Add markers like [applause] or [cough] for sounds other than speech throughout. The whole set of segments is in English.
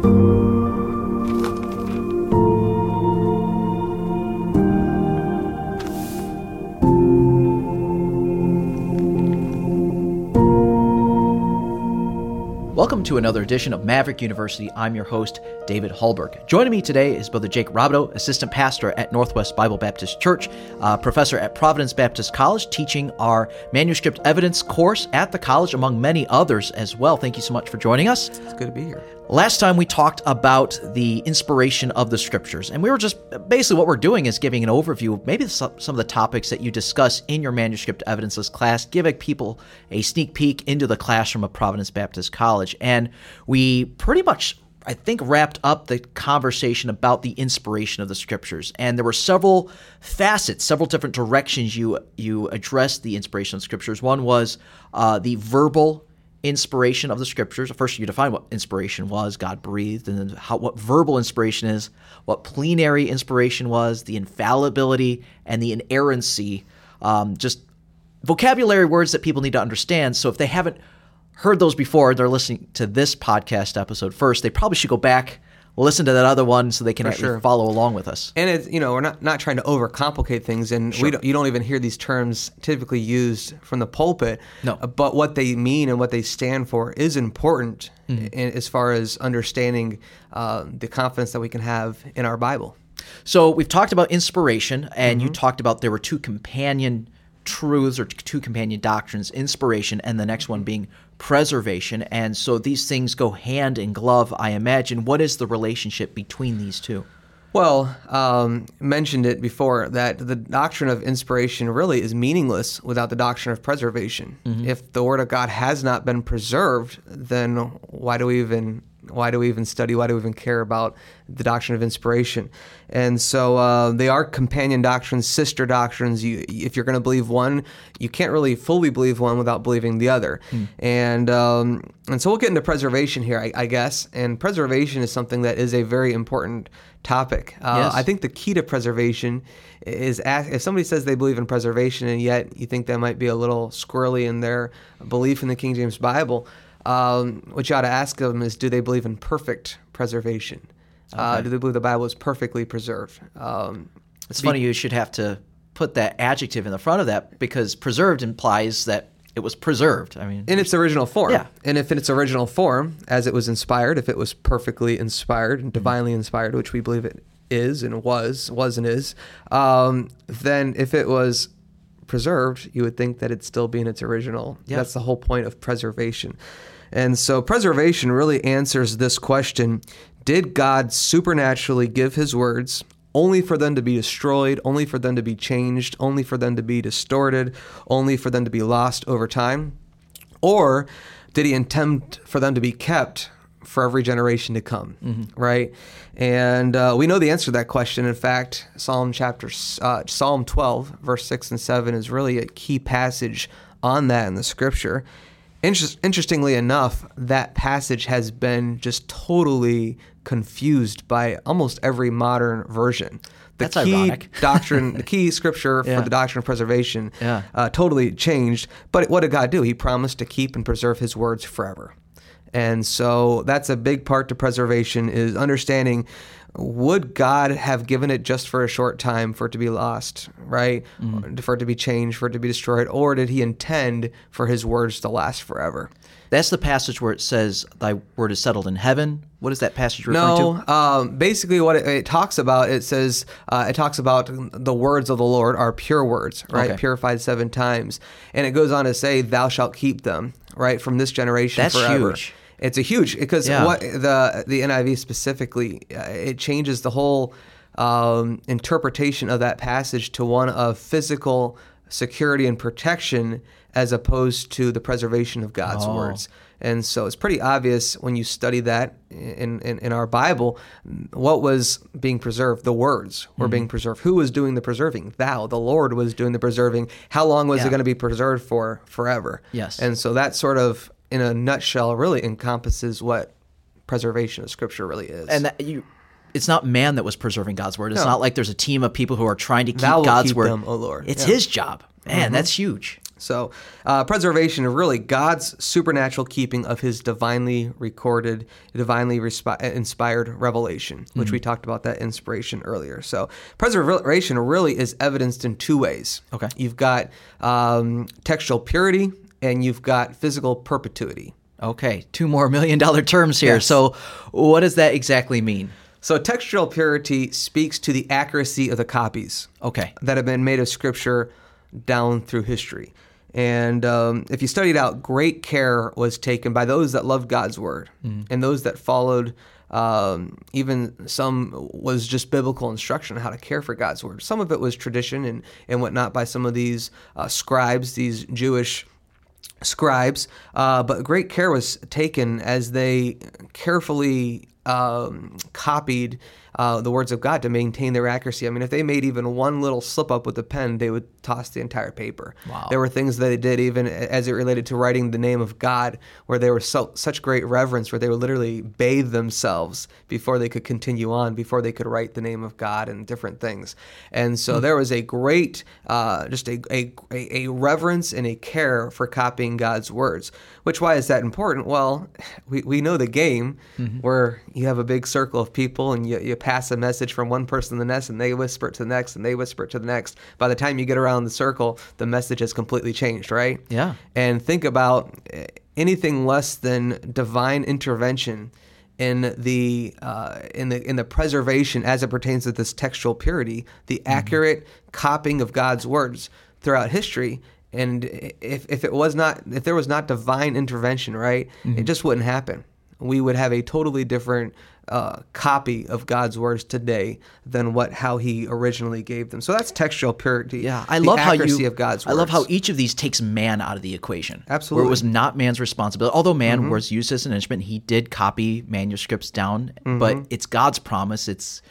Thank you. Welcome to another edition of Maverick University. I'm your host, David Hallberg. Joining me today is Brother Jake Robideau, Assistant Pastor at Northwest Bible Baptist Church, uh, Professor at Providence Baptist College, teaching our manuscript evidence course at the college, among many others as well. Thank you so much for joining us. It's good to be here. Last time we talked about the inspiration of the scriptures, and we were just basically what we're doing is giving an overview of maybe some of the topics that you discuss in your manuscript evidences class, giving people a sneak peek into the classroom of Providence Baptist College. And we pretty much I think wrapped up the conversation about the inspiration of the scriptures, and there were several facets, several different directions you you addressed the inspiration of the scriptures. One was uh, the verbal inspiration of the scriptures. First, you define what inspiration was, God breathed, and then how, what verbal inspiration is, what plenary inspiration was, the infallibility and the inerrancy. Um, just vocabulary words that people need to understand. So if they haven't heard those before, they're listening to this podcast episode first, they probably should go back listen to that other one so they can actually sure. follow along with us. And it's you know we're not not trying to overcomplicate things, and sure. we don't, you don't even hear these terms typically used from the pulpit. No, but what they mean and what they stand for is important mm-hmm. in, as far as understanding uh, the confidence that we can have in our Bible. So we've talked about inspiration, and mm-hmm. you talked about there were two companion truths or two companion doctrines inspiration and the next one being preservation and so these things go hand in glove i imagine what is the relationship between these two well, um, mentioned it before that the doctrine of inspiration really is meaningless without the doctrine of preservation. Mm-hmm. If the Word of God has not been preserved, then why do we even why do we even study? Why do we even care about the doctrine of inspiration? And so uh, they are companion doctrines, sister doctrines. You, if you're going to believe one, you can't really fully believe one without believing the other. Mm. And um, and so we'll get into preservation here, I, I, guess. And preservation is something that is a very important topic. Uh, yes. I think the key to preservation is ask, if somebody says they believe in preservation and yet you think they might be a little squirrely in their belief in the King James Bible um, what you ought to ask them is do they believe in perfect preservation? Uh, okay. Uh, do they believe the Bible is perfectly preserved? Um, it's be- funny you should have to put that adjective in the front of that because preserved implies that it was preserved. I mean, in its original form. Yeah. And if in its original form, as it was inspired, if it was perfectly inspired and mm-hmm. divinely inspired, which we believe it is and was, was and is, um, then if it was preserved, you would think that it'd still be in its original. Yeah. That's the whole point of preservation. And so preservation really answers this question Did God supernaturally give his words only for them to be destroyed, only for them to be changed, only for them to be distorted, only for them to be lost over time? Or did he intend for them to be kept for every generation to come, mm-hmm. right? And uh, we know the answer to that question. In fact, Psalm chapter uh, Psalm 12, verse 6 and 7 is really a key passage on that in the scripture. Inter- interestingly enough, that passage has been just totally confused by almost every modern version. The That's key ironic. [laughs] doctrine, the key [laughs] scripture yeah. for the doctrine of preservation, yeah. uh, totally changed. But what did God do? He promised to keep and preserve His words forever. And so that's a big part to preservation is understanding would God have given it just for a short time for it to be lost, right? Mm-hmm. For it to be changed, for it to be destroyed, or did he intend for his words to last forever? That's the passage where it says, Thy word is settled in heaven. What is that passage referring no, to? Um, basically, what it, it, talks about, it says, uh, it talks about the words of the Lord are pure words, right? Okay. Purified seven times. And it goes on to say, Thou shalt keep them, right? From this generation That's forever. huge. It's a huge because yeah. what the the NIV specifically uh, it changes the whole um, interpretation of that passage to one of physical security and protection as opposed to the preservation of God's oh. words. And so it's pretty obvious when you study that in, in, in, our Bible, what was being preserved? The words were mm-hmm. being preserved. Who was doing the preserving? Thou, the Lord, was doing the preserving. How long was yeah. it going to be preserved for? Forever. Yes. And so that sort of in a nutshell, really encompasses what preservation of Scripture really is. And that you, it's not man that was preserving God's word. It's no. not like there's a team of people who are trying to keep God's keep word. Them, oh Lord, it's yeah. His job. Man, mm-hmm. that's huge. So, uh, preservation of really God's supernatural keeping of his divinely recorded, divinely respi- inspired revelation, which we talked about that inspiration earlier. So, preservation really is evidenced in two ways. Okay. You've got um, textual purity and you've got physical perpetuity. Okay, two more [laughs] million dollar terms here. Yes. So, what does that exactly mean? So, textual purity speaks to the accuracy of the copies. Okay. that have been made of Scripture down through history. And um, if you studied out, great care was taken by those that loved God's word and those that followed. Um, even some was just biblical instruction on how to care for God's word. Some of it was tradition and, and whatnot by some of these uh, scribes, these Jewish scribes, uh, but great care was taken as they carefully um, copied uh, the words of God to maintain their accuracy. I mean, if they made even one little slip up with the pen, they would toss the entire paper. Wow. There were things that they did even as it related to writing the name of God, where they were so such great reverence, where they would literally bathe themselves before they could continue on, before they could write the name of God and different things. And so there was a great, uh, just a, a a a reverence and a care for copying God's words. Which why is that important? Well, we, we know the game where you have a big circle of people and you, you pass a message from one person to the next and they whisper it to the next and they whisper it to the next. By the time you get around the circle, the message has completely changed, right? Yeah. And think about anything less than divine intervention in the uh, in the in the preservation as it pertains to this textual purity, the accurate copying of God's words throughout history. And if, if it was not if there was not divine intervention, right, it just wouldn't happen. We would have a totally different uh, copy of God's words today than what how He originally gave them. So that's textual purity. Yeah, I love how you. of God's words. I love how each of these takes man out of the equation. Where Absolutely. Mm-hmm. it was not man's responsibility. Although man was used as an instrument, he did copy manuscripts down. But Mm-hmm. it's God's promise. It's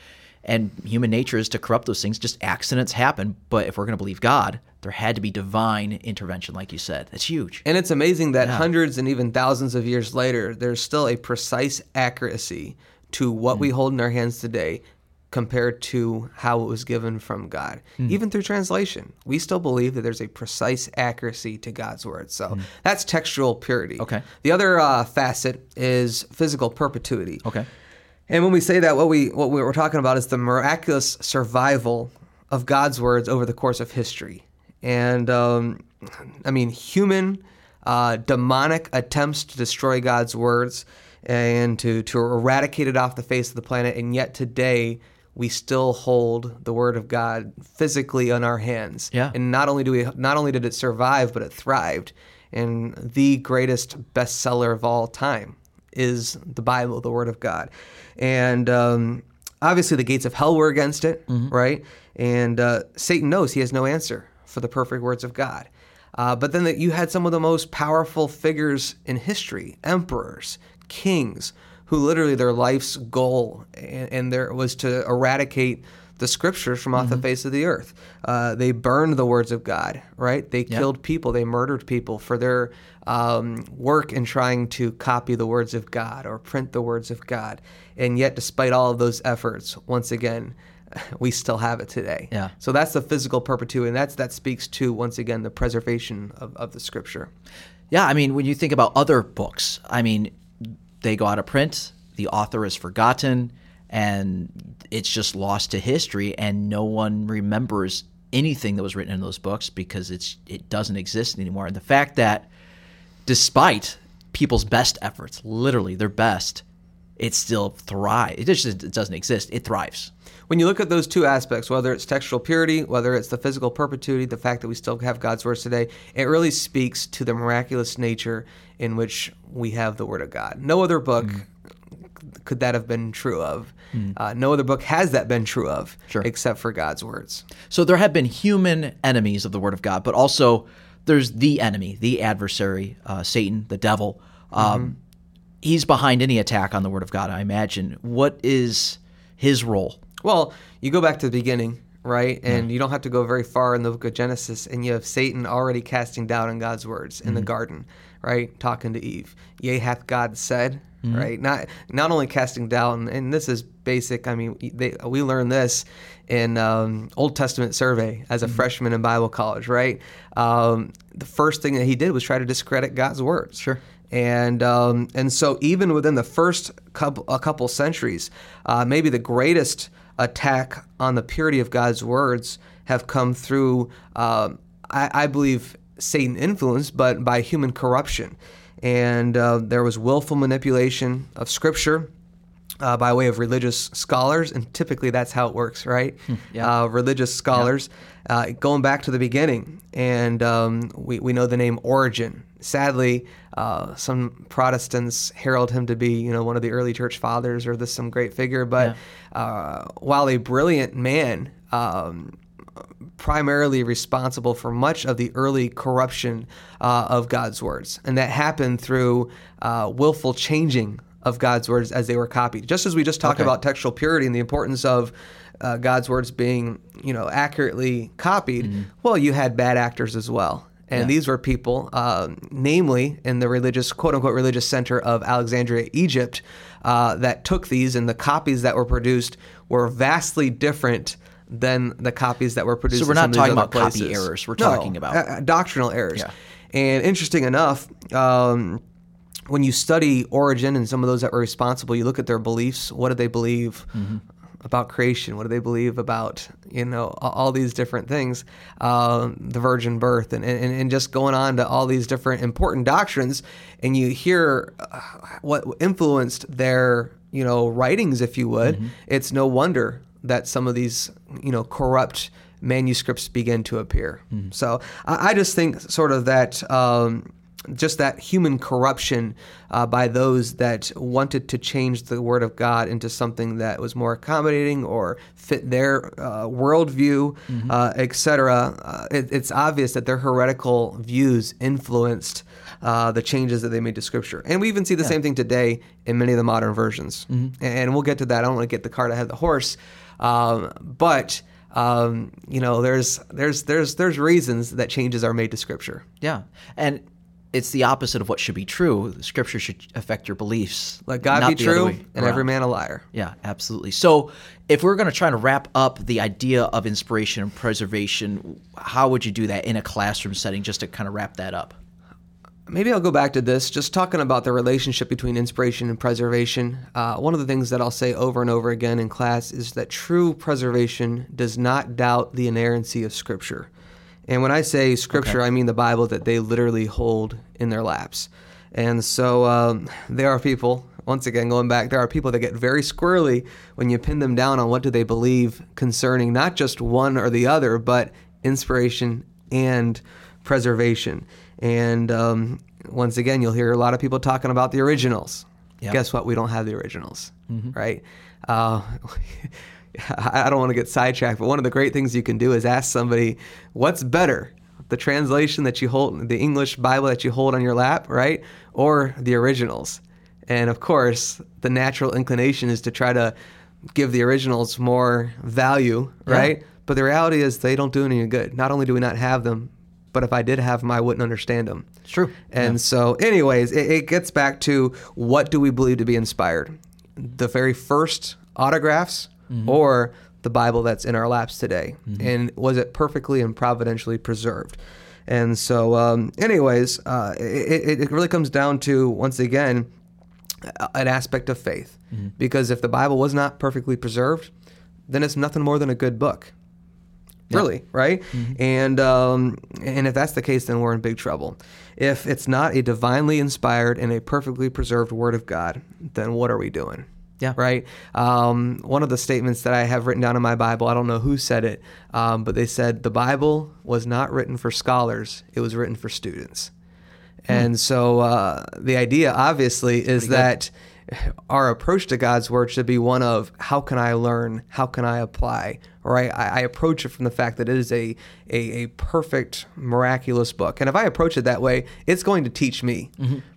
and human nature is to corrupt those things. Just accidents happen. But if we're going to believe God, there had to be divine intervention, like you said. That's huge. And it's amazing that hundreds and even thousands of years later, there's still a precise accuracy to what we hold in our hands today compared to how it was given from God. Even through translation, we still believe that there's a precise accuracy to God's word. So that's textual purity. Okay. The other uh, facet is physical perpetuity. Okay. And when we say that, what we what we're talking about is the miraculous survival of God's words over the course of history. And um, I mean, human, uh, demonic attempts to destroy God's words and to to eradicate it off the face of the planet, and yet today we still hold the word of God physically in our hands. Yeah. And not only do we not only did it survive, but it thrived. And the greatest bestseller of all time is the Bible, the Word of God. And um, obviously, the gates of hell were against it, right? And uh, Satan knows he has no answer for the perfect words of God. Uh, but then that you had some of the most powerful figures in history, emperors, kings, who literally their life's goal and, and there was to eradicate the scriptures from off the face of the earth. Uh, they burned the words of God, right? They killed people, they murdered people for their um, work in trying to copy the words of God or print the words of God. And yet, despite all of those efforts, once again, [laughs] we still have it today. Yeah. So that's the physical perpetuity, and that's that speaks to once again the preservation of, of the scripture. Yeah, I mean, when you think about other books, I mean, they go out of print, the author is forgotten, and it's just lost to history, and no one remembers anything that was written in those books because it's it doesn't exist anymore. And the fact that, despite people's best efforts, literally their best, it still thrives. It just it doesn't exist. It thrives. When you look at those two aspects, whether it's textual purity, whether it's the physical perpetuity, the fact that we still have God's words today, it really speaks to the miraculous nature in which we have the Word of God. No other book could that have been true of. Uh, no other book has that been true of, Sure. except for God's words. So there have been human enemies of the Word of God, but also there's the enemy, the adversary, uh, Satan, the devil. Um, He's behind any attack on the Word of God, I imagine. What is his role? Well, you go back to the beginning, right? And you don't have to go very far in the book of Genesis, and you have Satan already casting doubt on God's words in the garden, right? Talking to Eve. Yea, hath God said, right? Not not only casting doubt, and, and this is basic. I mean, they, we learned this in um, Old Testament survey as a freshman in Bible college, right? Um, the first thing that he did was try to discredit God's words. Sure. And um, and so even within the first couple a couple centuries, uh, maybe the greatest attack on the purity of God's words have come through, um, I, I believe, Satan influence, but by human corruption. And uh, there was willful manipulation of Scripture uh, by way of religious scholars, and typically that's how it works, right? yeah. Uh, religious scholars, uh, going back to the beginning, and um, we we know the name Origen. Sadly, uh, some Protestants herald him to be, you know, one of the early church fathers or this some great figure. But uh, while a brilliant man. Um, primarily responsible for much of the early corruption uh, of God's words. And that happened through uh, willful changing of God's words as they were copied. Just as we just talked Okay. about textual purity and the importance of uh, God's words being, you know, accurately copied, well, you had bad actors as well. And Yeah. these were people, uh, namely in the religious, quote unquote, religious center of Alexandria, Egypt, uh, that took these, and the copies that were produced were vastly different than the copies that were produced. So we're not talking about copy errors. We're No, talking about- uh, uh, doctrinal errors. Yeah. And interesting enough, um, when you study Origen and some of those that were responsible, you look at their beliefs. What did they believe Mm-hmm. About creation? What do they believe about you know all these different things, um, the virgin birth, and, and and just going on to all these different important doctrines, and you hear uh, what influenced their you know writings, if you would. Mm-hmm. It's no wonder that some of these you know corrupt manuscripts begin to appear. Mm-hmm. So I, I just think sort of that. Um, just that human corruption uh, by those that wanted to change the word of God into something that was more accommodating or fit their uh, worldview, uh, etc. Uh, it, it's obvious that their heretical views influenced uh, the changes that they made to Scripture, and we even see the same thing today in many of the modern versions. And we'll get to that. I don't want to get the cart ahead of the horse, um, but. Um, you know, there's there's there's there's reasons that changes are made to Scripture. Yeah. And it's the opposite of what should be true. The scripture should affect your beliefs. Let God be true and every man a liar. Yeah, absolutely. So, if we're going to try to wrap up the idea of inspiration and preservation, how would you do that in a classroom setting just to kind of wrap that up? Maybe I'll go back to this, just talking about the relationship between inspiration and preservation. Uh, one of the things that I'll say over and over again in class is that true preservation does not doubt the inerrancy of Scripture. And when I say Scripture, I mean the Bible that they literally hold in their laps. And so um, there are people, once again, going back, there are people that get very squirrely when you pin them down on what do they believe concerning not just one or the other, but inspiration and preservation. And um, once again, you'll hear a lot of people talking about the originals. Yeah. Guess what? We don't have the originals, right? Uh, [laughs] [laughs] I don't want to get sidetracked, but one of the great things you can do is ask somebody, what's better? The translation that you hold, the English Bible that you hold on your lap, right? Or the originals? And of course, the natural inclination is to try to give the originals more value, Yeah. right? But the reality is they don't do any good. Not only do we not have them, but if I did have them, I wouldn't understand them. It's true. And so, anyways, it, it gets back to what do we believe to be inspired? The very first autographs or the Bible that's in our laps today? And was it perfectly and providentially preserved? And so, um, anyways, uh, it, it, really comes down to, once again, an aspect of faith. Because if the Bible was not perfectly preserved, then it's nothing more than a good book. Really right? And um, and if that's the case then we're in big trouble. If it's not a divinely inspired and a perfectly preserved word of god then what are we doing Yeah. right um, one of the statements that i have written down in my bible i don't know who said it um, but they said the bible was not written for scholars it was written for students and so uh, the idea obviously is that our approach to God's word should be one of how can I learn? How can I apply? Right? I, I approach it from the fact that it is a, a, a perfect, miraculous book. And if I approach it that way, it's going to teach me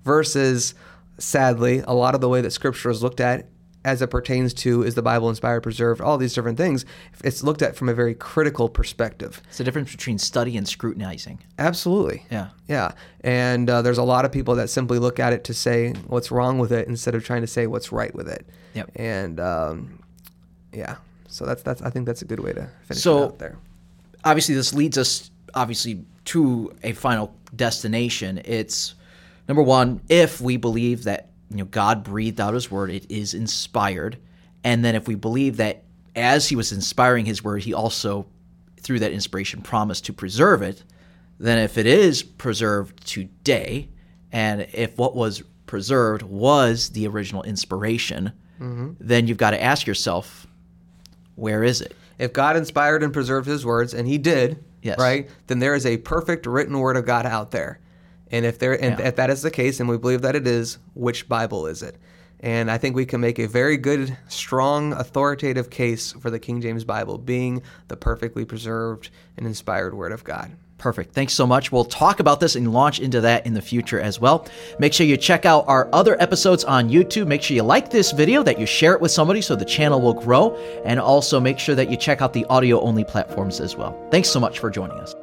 versus sadly, a lot of the way that scripture is looked at as it pertains to is the Bible inspired, preserved, all these different things. It's looked at from a very critical perspective. It's the difference between study and scrutinizing. Absolutely. Yeah. Yeah. And uh, there's a lot of people that simply look at it to say what's wrong with it instead of trying to say what's right with it. Yep. And um, yeah. So that's that's I think that's a good way to finish So- it out there. obviously this leads us obviously to a final destination it's number one if we believe that you know god breathed out his word it is inspired and then if we believe that as he was inspiring his word he also through that inspiration promised to preserve it then if it is preserved today and if what was preserved was the original inspiration mm-hmm. then you've got to ask yourself where is it If God inspired and preserved his words, and he did, Yes. right, then there is a perfect written word of God out there. And if there and Yeah. if that is the case, and we believe that it is, which Bible is it? And I think we can make a very good, strong, authoritative case for the King James Bible being the perfectly preserved and inspired word of God. Perfect. Thanks so much. We'll talk about this and launch into that in the future as well. Make sure you check out our other episodes on YouTube. Make sure you like this video, that you share it with somebody so the channel will grow, and also make sure that you check out the audio only platforms as well. Thanks so much for joining us.